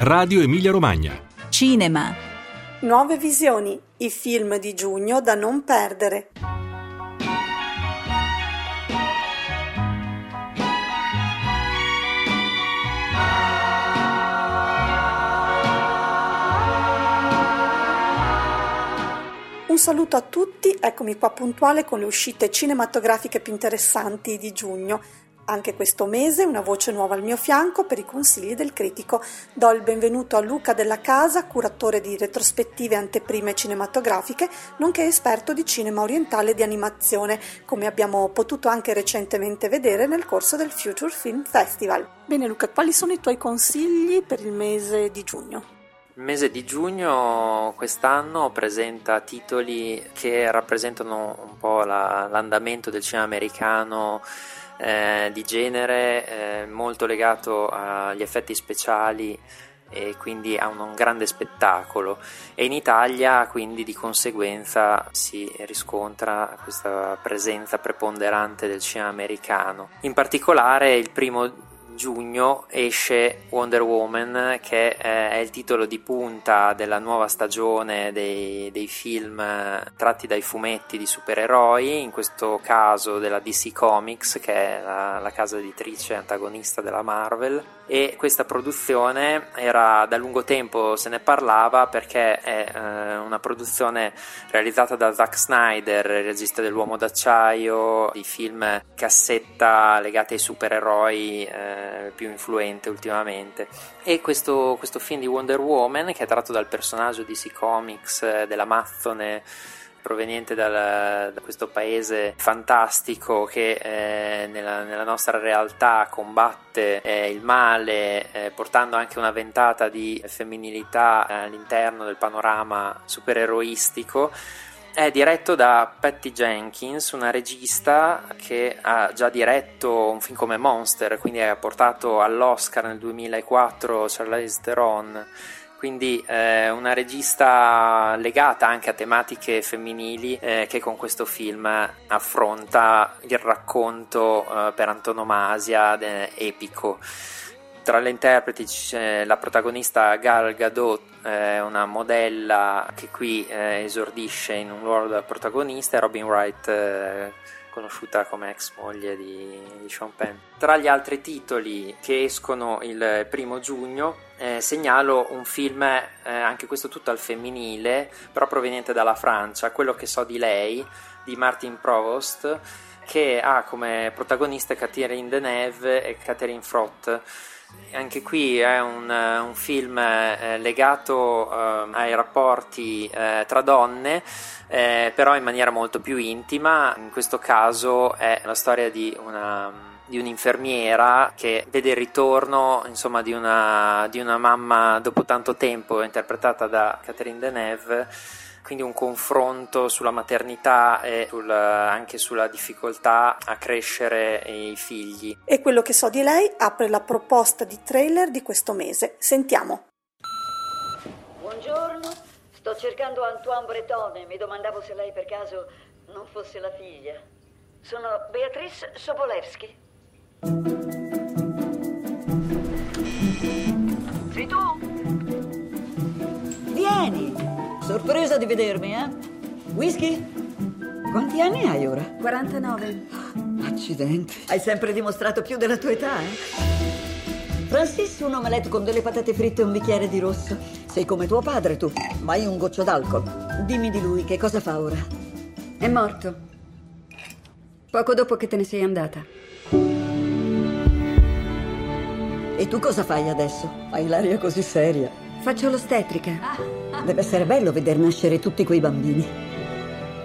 Radio Emilia Romagna. Cinema. Nuove visioni, i film di giugno da non perdere. Un saluto a tutti, eccomi qua puntuale con le uscite cinematografiche più interessanti di giugno. Anche questo mese una voce nuova al mio fianco per i consigli del critico. Do il benvenuto a Luca Della Casa, curatore di retrospettive e anteprime cinematografiche, nonché esperto di cinema orientale e di animazione, come abbiamo potuto anche recentemente vedere nel corso del Future Film Festival. Bene Luca, quali sono i tuoi consigli per il mese di giugno? Il mese di giugno quest'anno presenta titoli che rappresentano un po' la, l'andamento del cinema americano eh, di genere, eh, molto legato agli effetti speciali e quindi a un, un, grande spettacolo e in Italia quindi di conseguenza si riscontra questa presenza preponderante del cinema americano. In particolare il primo giugno esce Wonder Woman che è il titolo di punta della nuova stagione dei, dei, film tratti dai fumetti di supereroi, in questo caso della DC Comics che è la, la casa editrice antagonista della Marvel e questa produzione era da lungo tempo se ne parlava perché è eh, una produzione realizzata da Zack Snyder, regista dell'Uomo d'Acciaio, di film cassetta legati ai supereroi eh, più influente ultimamente. E questo, questo film di Wonder Woman, che è tratto dal personaggio di DC Comics eh, dell'Amazzone proveniente dal, da questo paese fantastico che eh, nella, nella, nostra realtà combatte eh, il male, eh, portando anche una ventata di femminilità all'interno del panorama supereroistico. È diretto da Patty Jenkins, una regista che ha già diretto un film come Monster, quindi ha portato all'Oscar nel 2004 Charlize Theron quindi eh, una regista legata anche a tematiche femminili eh, che con questo film affronta il racconto eh, per antonomasia de- epico. Tra le interpreti c'è la protagonista Gal Gadot, eh, una modella che qui eh, esordisce in un ruolo da protagonista, e Robin Wright eh, conosciuta come ex moglie di, di Sean Penn. Tra gli altri titoli che escono il primo giugno eh, segnalo un film, eh, anche questo tutto al femminile, però proveniente dalla Francia, quello che so di lei, di Martin Provost, che ha come protagoniste Catherine Deneuve e Catherine Frott. Anche qui è un, un film eh, legato eh, ai rapporti eh, tra donne, eh, però in maniera molto più intima. In questo caso è la storia di una di un'infermiera che vede il ritorno insomma, di, una, di una mamma dopo tanto tempo, interpretata da Catherine Deneuve quindi un confronto sulla maternità e sul, anche sulla difficoltà a crescere i figli. E quello che so di lei apre la proposta di trailer di questo mese. Sentiamo. Buongiorno, sto cercando Antoine Breton e mi domandavo se lei per caso non fosse la figlia. Sono Beatrice Sobolewski. Sorpresa di vedermi, eh? Whisky? Quanti anni hai ora? 49. Accidenti. Hai sempre dimostrato più della tua età, eh? Francis, un omelette con delle patate fritte e un bicchiere di rosso. Sei come tuo padre, tu. Mai un goccio d'alcol. Dimmi di lui, che cosa fa ora? È morto. Poco dopo che te ne sei andata. E tu cosa fai adesso? Hai l'aria così seria. Faccio l'ostetrica. Deve essere bello veder nascere tutti quei bambini.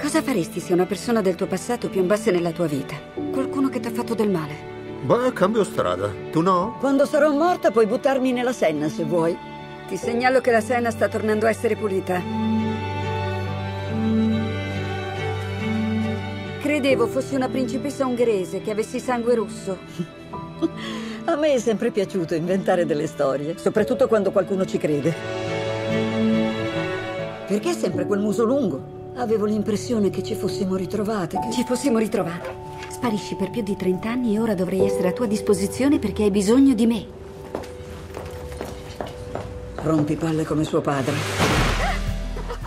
Cosa faresti se una persona del tuo passato piombasse nella tua vita? Qualcuno che ti ha fatto del male? Beh, cambio strada. Tu no? Quando sarò morta puoi buttarmi nella Senna se vuoi. Ti segnalo che la Senna sta tornando a essere pulita. Credevo fossi una principessa ungherese che avessi sangue russo. a me è sempre piaciuto inventare delle storie, soprattutto quando qualcuno ci crede. Perché sempre quel muso lungo? Avevo l'impressione che ci fossimo ritrovate. Che... Ci fossimo ritrovate. Sparisci per più di 30 anni e ora dovrei essere a tua disposizione perché hai bisogno di me. Rompipalle come suo padre.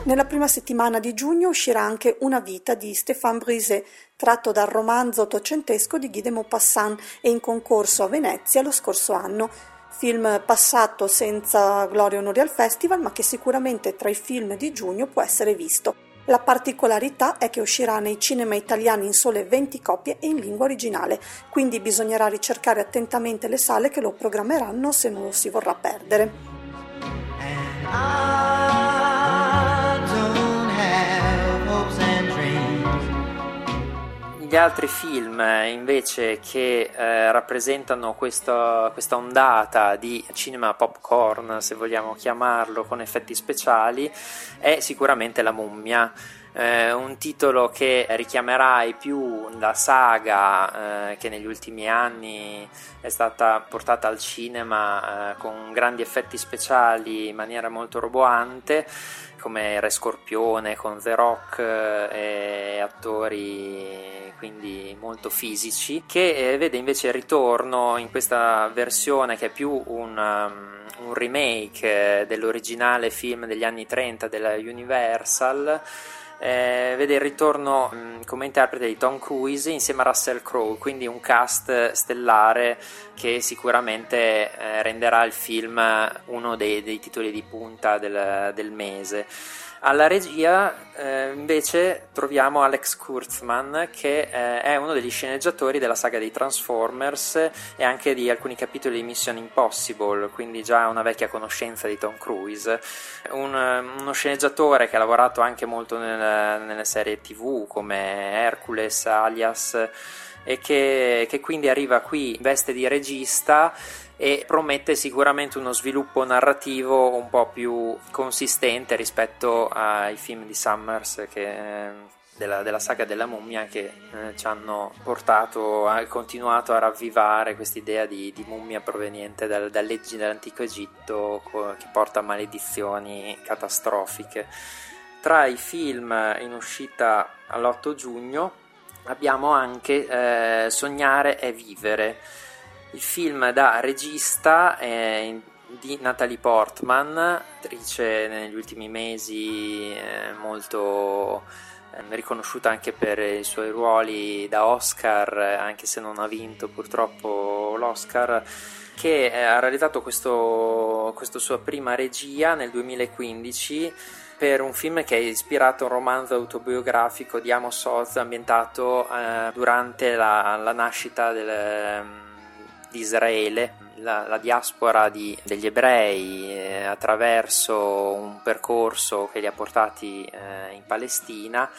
Nella prima settimana di giugno uscirà anche Una vita di Stéphane Brisé, tratto dal romanzo ottocentesco di Guy de Maupassant e in concorso a Venezia lo scorso anno. Film passato senza gloria e onori al festival, ma che sicuramente tra i film di giugno può essere visto. La particolarità è che uscirà nei cinema italiani in sole 20 copie e in lingua originale, quindi bisognerà ricercare attentamente le sale che lo programmeranno se non lo si vorrà perdere. Gli altri film invece che eh, rappresentano questa, questa, ondata di cinema popcorn, se vogliamo chiamarlo, con effetti speciali, è sicuramente La mummia. Eh, un titolo che richiamerai più la saga eh, che negli ultimi anni è stata portata al cinema eh, con grandi effetti speciali in maniera molto roboante come Re Scorpione con The Rock eh, e attori quindi molto fisici, che eh, vede invece il ritorno in questa versione che è più un, um, un remake eh, dell'originale film degli anni 30 della Universal. Eh, vede il ritorno mh, mm, come interprete di Tom Cruise insieme a Russell Crowe, quindi un cast stellare che sicuramente eh, renderà il film uno dei, dei titoli di punta del, del mese. Alla regia eh, invece troviamo Alex Kurtzman che eh, è uno degli sceneggiatori della saga dei Transformers e anche di alcuni capitoli di Mission Impossible, quindi già una vecchia conoscenza di Tom Cruise. Un, uno sceneggiatore che ha lavorato anche molto nel, nelle serie tv come Hercules, Alias e che, che quindi arriva qui in veste di regista e promette sicuramente uno sviluppo narrativo un po' più consistente rispetto ai film di Summers che della, della, saga della mummia che eh, ci hanno portato e continuato a ravvivare quest'idea di, di mummia proveniente dal, dalle leggi dell'antico Egitto che porta a maledizioni catastrofiche. Tra i film in uscita all'8 giugno abbiamo anche eh, Sognare e vivere il film da regista è di Natalie Portman, attrice negli ultimi mesi eh, molto eh, riconosciuta anche per i suoi ruoli da Oscar, anche se non ha vinto purtroppo l'Oscar, che eh, ha realizzato questa sua prima regia nel 2015 per un film che è ispirato a un romanzo autobiografico di Amos Oz ambientato eh, durante la, la nascita del di Israele, la, la diaspora di, degli ebrei eh, attraverso un percorso che li ha portati eh, in Palestina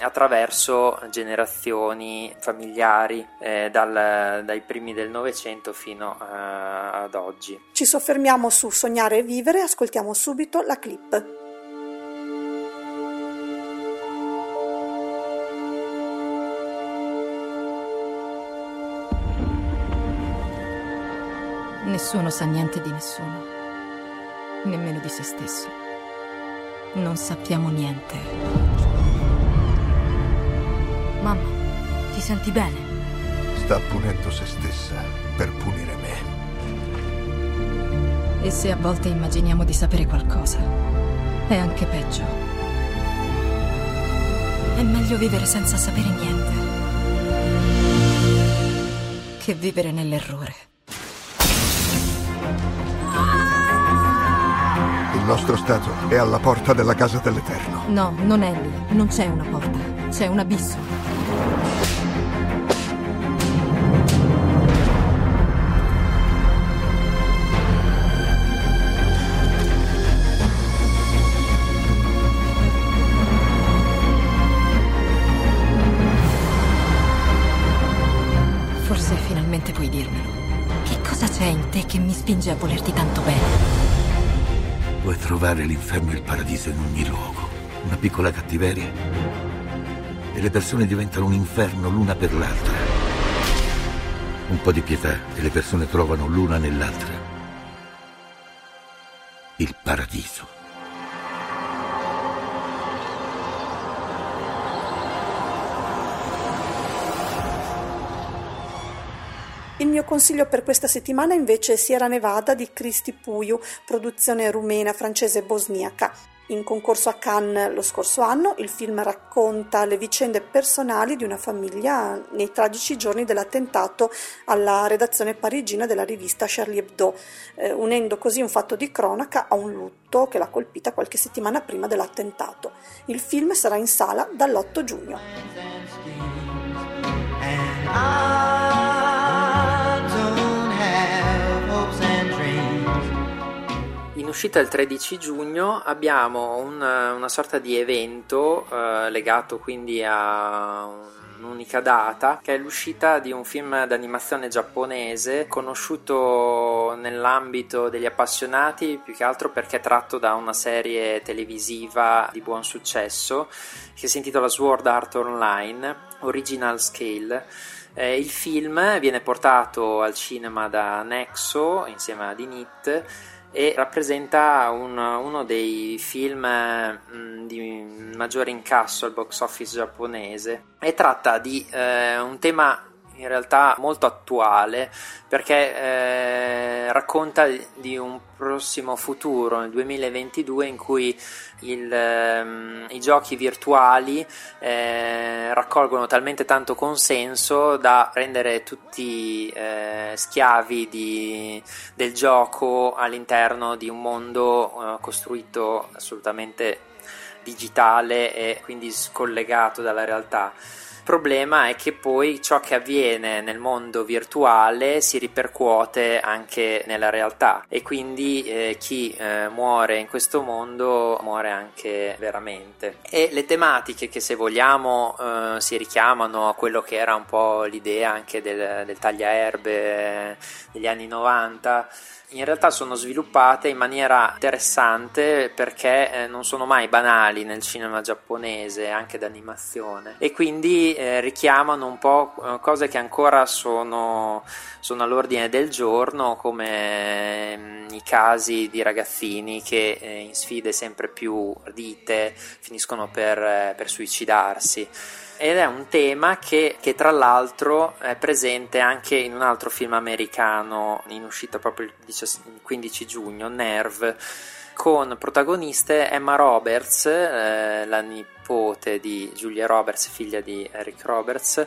attraverso generazioni familiari eh, dal, dai primi del Novecento fino eh, ad oggi. Ci soffermiamo su Sognare e Vivere, ascoltiamo subito la clip. Nessuno sa niente di nessuno, nemmeno di se stesso. Non sappiamo niente. Mamma, ti senti bene? Sta punendo se stessa per punire me. E se a volte immaginiamo di sapere qualcosa, è anche peggio. È meglio vivere senza sapere niente che vivere nell'errore. Il nostro stato è alla porta della casa dell'Eterno. No, non è lì. Non c'è una porta. C'è un abisso. Forse finalmente puoi dirmelo. Che cosa c'è in te che mi spinge a volerti tanto bene? Vuoi trovare l'inferno e il paradiso in ogni luogo. Una piccola cattiveria. E le persone diventano un inferno l'una per l'altra. Un po' di pietà e le persone trovano l'una nell'altra. Mio consiglio per questa settimana invece è Sierra Nevada di Cristi Puiu, produzione rumena, francese e bosniaca. In concorso a Cannes lo scorso anno, il film racconta le vicende personali di una famiglia nei tragici giorni dell'attentato alla redazione parigina della rivista Charlie Hebdo, eh, unendo così un fatto di cronaca a un lutto che l'ha colpita qualche settimana prima dell'attentato. Il film sarà in sala dall'8 giugno. Uscita il 13 giugno abbiamo un, una sorta di evento eh, legato quindi a un'unica data che è l'uscita di un film d'animazione giapponese conosciuto nell'ambito degli appassionati più che altro perché è tratto da una serie televisiva di buon successo che si intitola Sword Art Online Original Scale. Eh, il film viene portato al cinema da Nexo insieme ad Init e rappresenta un, uno dei film mh, mm, di maggiore incasso al box office giapponese. E tratta di eh, un tema in realtà molto attuale perché eh, racconta di un prossimo futuro nel 2022 in cui il, ehm, i giochi virtuali eh, raccolgono talmente tanto consenso da rendere tutti eh, schiavi di, del gioco all'interno di un mondo eh, costruito assolutamente digitale e quindi scollegato dalla realtà problema è che poi ciò che avviene nel mondo virtuale si ripercuote anche nella realtà e quindi eh, chi eh, muore in questo mondo muore anche veramente. E le tematiche che se vogliamo eh, si richiamano a quello che era un po' l'idea anche del, del tagliaerbe degli anni 90 in realtà sono sviluppate in maniera interessante perché eh, non sono mai banali nel cinema giapponese, anche d'animazione, e quindi eh, richiamano un po' eh, cose che ancora sono, sono all'ordine del giorno, come mm, i casi di ragazzini che eh, in sfide sempre più ardite finiscono per, eh, per suicidarsi ed è un tema che, che, tra l'altro è presente anche in un altro film americano in uscita proprio il 15 giugno, Nerve, con protagoniste Emma Roberts, eh, la nipote di Julia Roberts, figlia di Eric Roberts,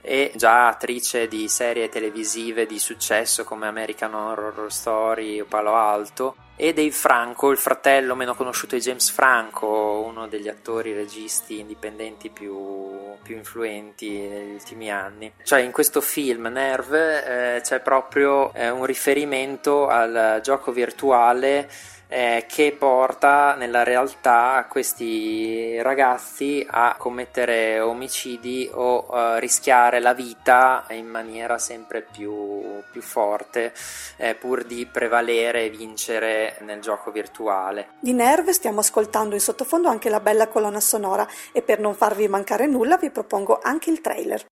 e già attrice di serie televisive di successo come American Horror Story o Palo Alto e Dave Franco, il fratello meno conosciuto di James Franco, uno degli attori registi indipendenti più, più influenti negli ultimi anni. Cioè in questo film Nerve eh, c'è proprio eh, un riferimento al gioco virtuale eh, che porta nella realtà questi ragazzi a commettere omicidi o uh, rischiare la vita in maniera sempre più, più forte eh, pur di prevalere e vincere nel gioco virtuale. Di Nerve stiamo ascoltando in sottofondo anche la bella colonna sonora e per non farvi mancare nulla vi propongo anche il trailer.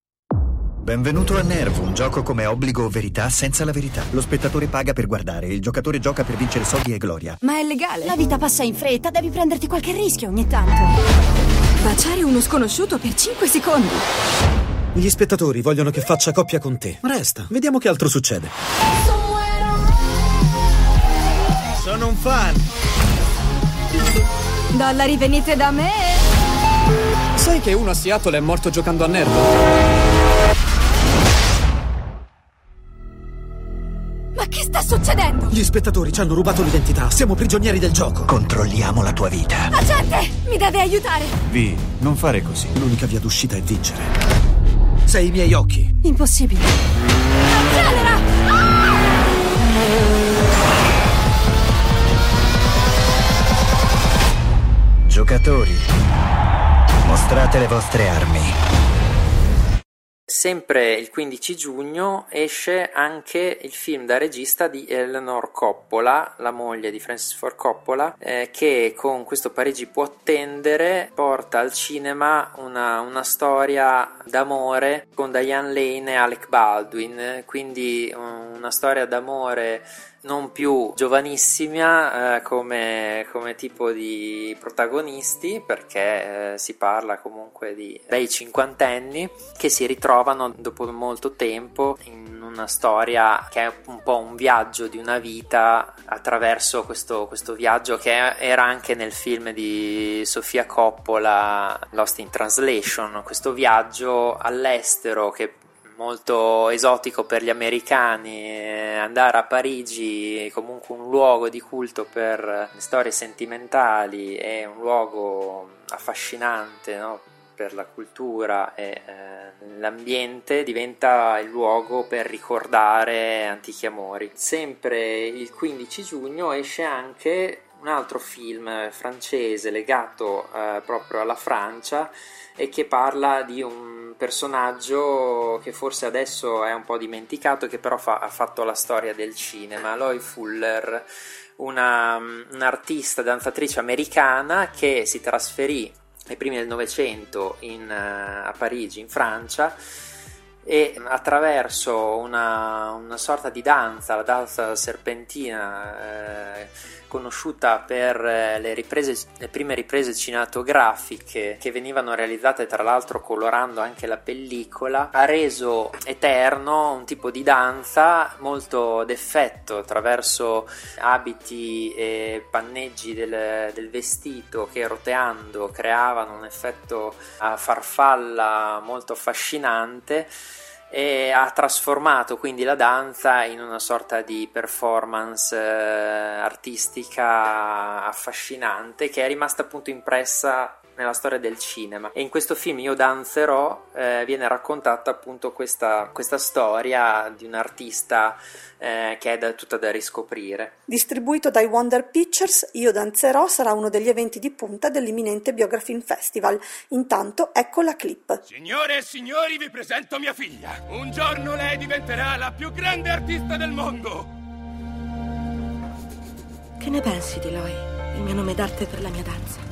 Benvenuto a Nerve, un gioco come obbligo o verità senza la verità. Lo spettatore paga per guardare, il giocatore gioca per vincere soldi e gloria. Ma è legale. La vita passa in fretta, devi prenderti qualche rischio ogni tanto. Baciare uno sconosciuto per 5 secondi. Gli spettatori vogliono che faccia coppia con te. Resta, vediamo che altro succede. Sono un fan. Dollari venite da me. Sai che uno a Seattle è morto giocando a Nerve? succedendo? Gli spettatori ci hanno rubato l'identità. Siamo prigionieri del gioco. Controlliamo la tua vita. Agente, mi deve aiutare. Vi, non fare così. L'unica via d'uscita è vincere. Sei i miei occhi. Impossibile. Accelera! Ah! Giocatori, mostrate le vostre armi. Sempre il 15 giugno esce anche il film da regista di Eleanor Coppola, la moglie di Francis Ford Coppola, eh, che con questo Parigi può attendere porta al cinema una, una storia d'amore con Diane Lane e Alec Baldwin, quindi una storia d'amore non più giovanissima eh, come, come, tipo di protagonisti perché eh, si parla comunque di bei cinquantenni che si ritrovano dopo molto tempo in una storia che è un po' un viaggio di una vita attraverso questo, questo viaggio che era anche nel film di Sofia Coppola Lost in Translation, questo viaggio all'estero che molto esotico per gli americani andare a Parigi comunque un luogo di culto per storie sentimentali e un luogo affascinante no? per la cultura e eh, l'ambiente diventa il luogo per ricordare antichi amori. Sempre il 15 giugno esce anche un altro film francese legato eh, proprio alla Francia e che parla di un personaggio che forse adesso è un po' dimenticato, che però fa, ha fatto la storia del cinema, Loy Fuller, una, un'artista danzatrice americana che si trasferì ai primi del Novecento uh, a Parigi, in Francia, e attraverso una, una, sorta di danza, la danza serpentina, eh, conosciuta per eh, le, riprese, le prime riprese cinematografiche che venivano realizzate tra l'altro colorando anche la pellicola, ha reso eterno un tipo di danza molto d'effetto attraverso abiti e panneggi del, del vestito che roteando creavano un effetto a farfalla molto affascinante e ha trasformato quindi la danza in una sorta di performance eh, artistica affascinante che è rimasta appunto impressa nella storia del cinema e in questo film Io danzerò eh, viene raccontata appunto questa, questa storia di un artista eh, che è da, tutta da riscoprire. Distribuito dai Wonder Pictures, Io danzerò sarà uno degli eventi di punta dell'imminente Biography Festival. Intanto ecco la clip. Signore e signori, vi presento mia figlia. Un giorno lei diventerà la più grande artista del mondo. Che ne pensi di Loi? Il mio nome d'arte per la mia danza.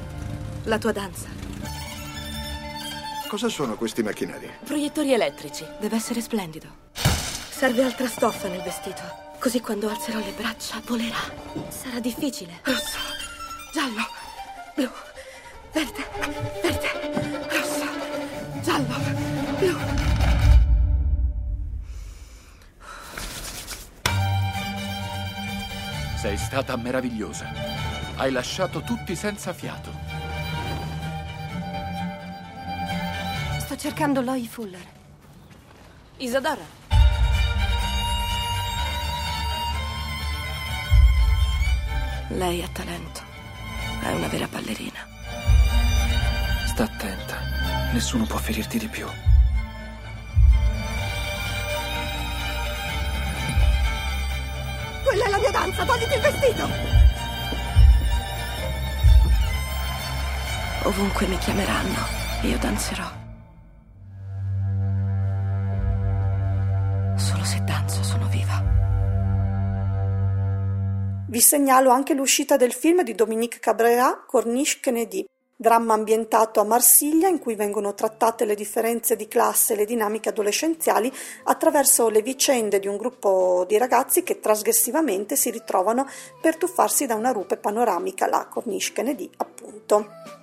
La tua danza. Cosa sono questi macchinari? Proiettori elettrici. Deve essere splendido. Serve altra stoffa nel vestito. Così quando alzerò le braccia volerà. Sarà difficile. Rosso, giallo, blu, verde, verde, rosso, giallo, blu. Sei stata meravigliosa. Hai lasciato tutti senza fiato. Cercando Loy Fuller. Isadora. Lei ha talento. È una vera ballerina. Sta attenta. Nessuno può ferirti di più. Quella è la mia danza! Togliti il vestito! Ovunque mi chiameranno, io danzerò. Vi segnalo anche l'uscita del film di Dominique Cabrera, Corniche Kennedy, dramma ambientato a Marsiglia in cui vengono trattate le differenze di classe e le dinamiche adolescenziali attraverso le vicende di un gruppo di ragazzi che trasgressivamente si ritrovano per tuffarsi da una rupe panoramica, la Corniche Kennedy appunto.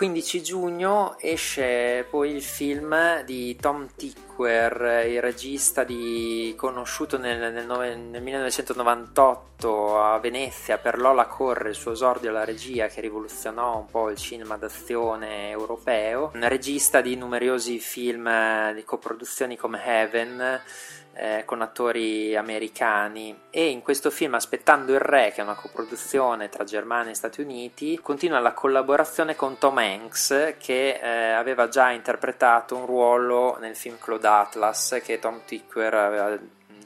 Il 19 giugno esce poi il film di Tom Tickwer, il regista di, conosciuto nel, nel, nel, 1998 a Venezia per Lola Corre, il suo esordio alla regia che rivoluzionò un po' il cinema d'azione europeo, un regista di numerosi film di coproduzioni come Heaven, eh, con attori americani. E in questo film Aspettando il Re, che è una coproduzione tra Germania e Stati Uniti, continua la collaborazione con Tom Hanks che eh, aveva già interpretato un ruolo nel film Claude Atlas che Tom Tickwer aveva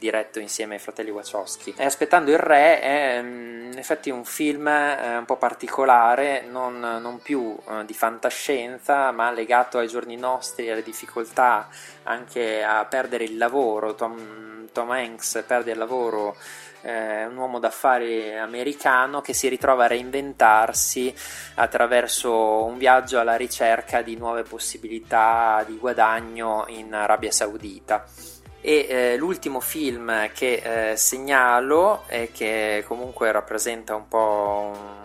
diretto insieme ai fratelli Wachowski. E Aspettando il Re è mm, in effetti un film eh, un po' particolare, non, non più eh, di fantascienza, ma legato ai giorni nostri, alle difficoltà anche a perdere il lavoro. Tom, Tom Hanks perde il lavoro eh, un uomo d'affari americano che si ritrova a reinventarsi attraverso un viaggio alla ricerca di nuove possibilità di guadagno in Arabia Saudita e eh, l'ultimo film che eh, segnalo e che comunque rappresenta un po' un,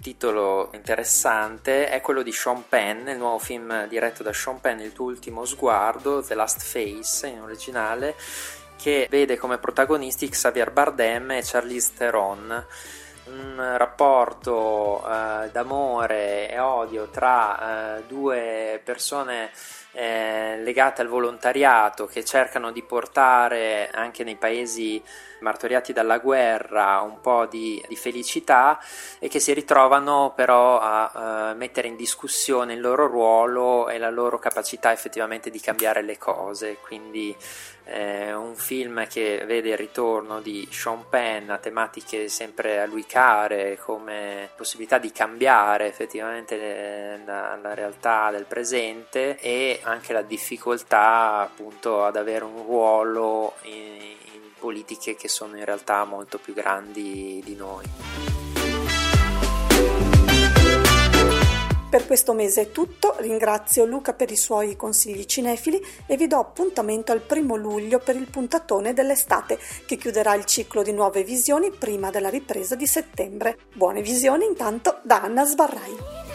titolo interessante è quello di Sean Penn, il nuovo film diretto da Sean Penn, Il tuo ultimo sguardo, The Last Face in originale, che vede come protagonisti Xavier Bardem e Charlize Theron un rapporto eh, d'amore e odio tra eh, due persone eh, legate al volontariato che cercano di portare anche nei paesi martoriati dalla guerra un po' di, di felicità e che si ritrovano però a uh, mettere in discussione il loro ruolo e la loro capacità effettivamente di cambiare le cose. Quindi eh, un film che vede il ritorno di Sean Penn a tematiche sempre a lui care come possibilità di cambiare effettivamente la, la realtà del presente e anche la difficoltà appunto ad avere un ruolo in, in politiche che sono in realtà molto più grandi di noi. Per questo mese è tutto, ringrazio Luca per i suoi consigli cinefili e vi do appuntamento al primo luglio per il puntatone dell'estate che chiuderà il ciclo di nuove visioni prima della ripresa di settembre. Buone visioni intanto da Anna Sbarrai.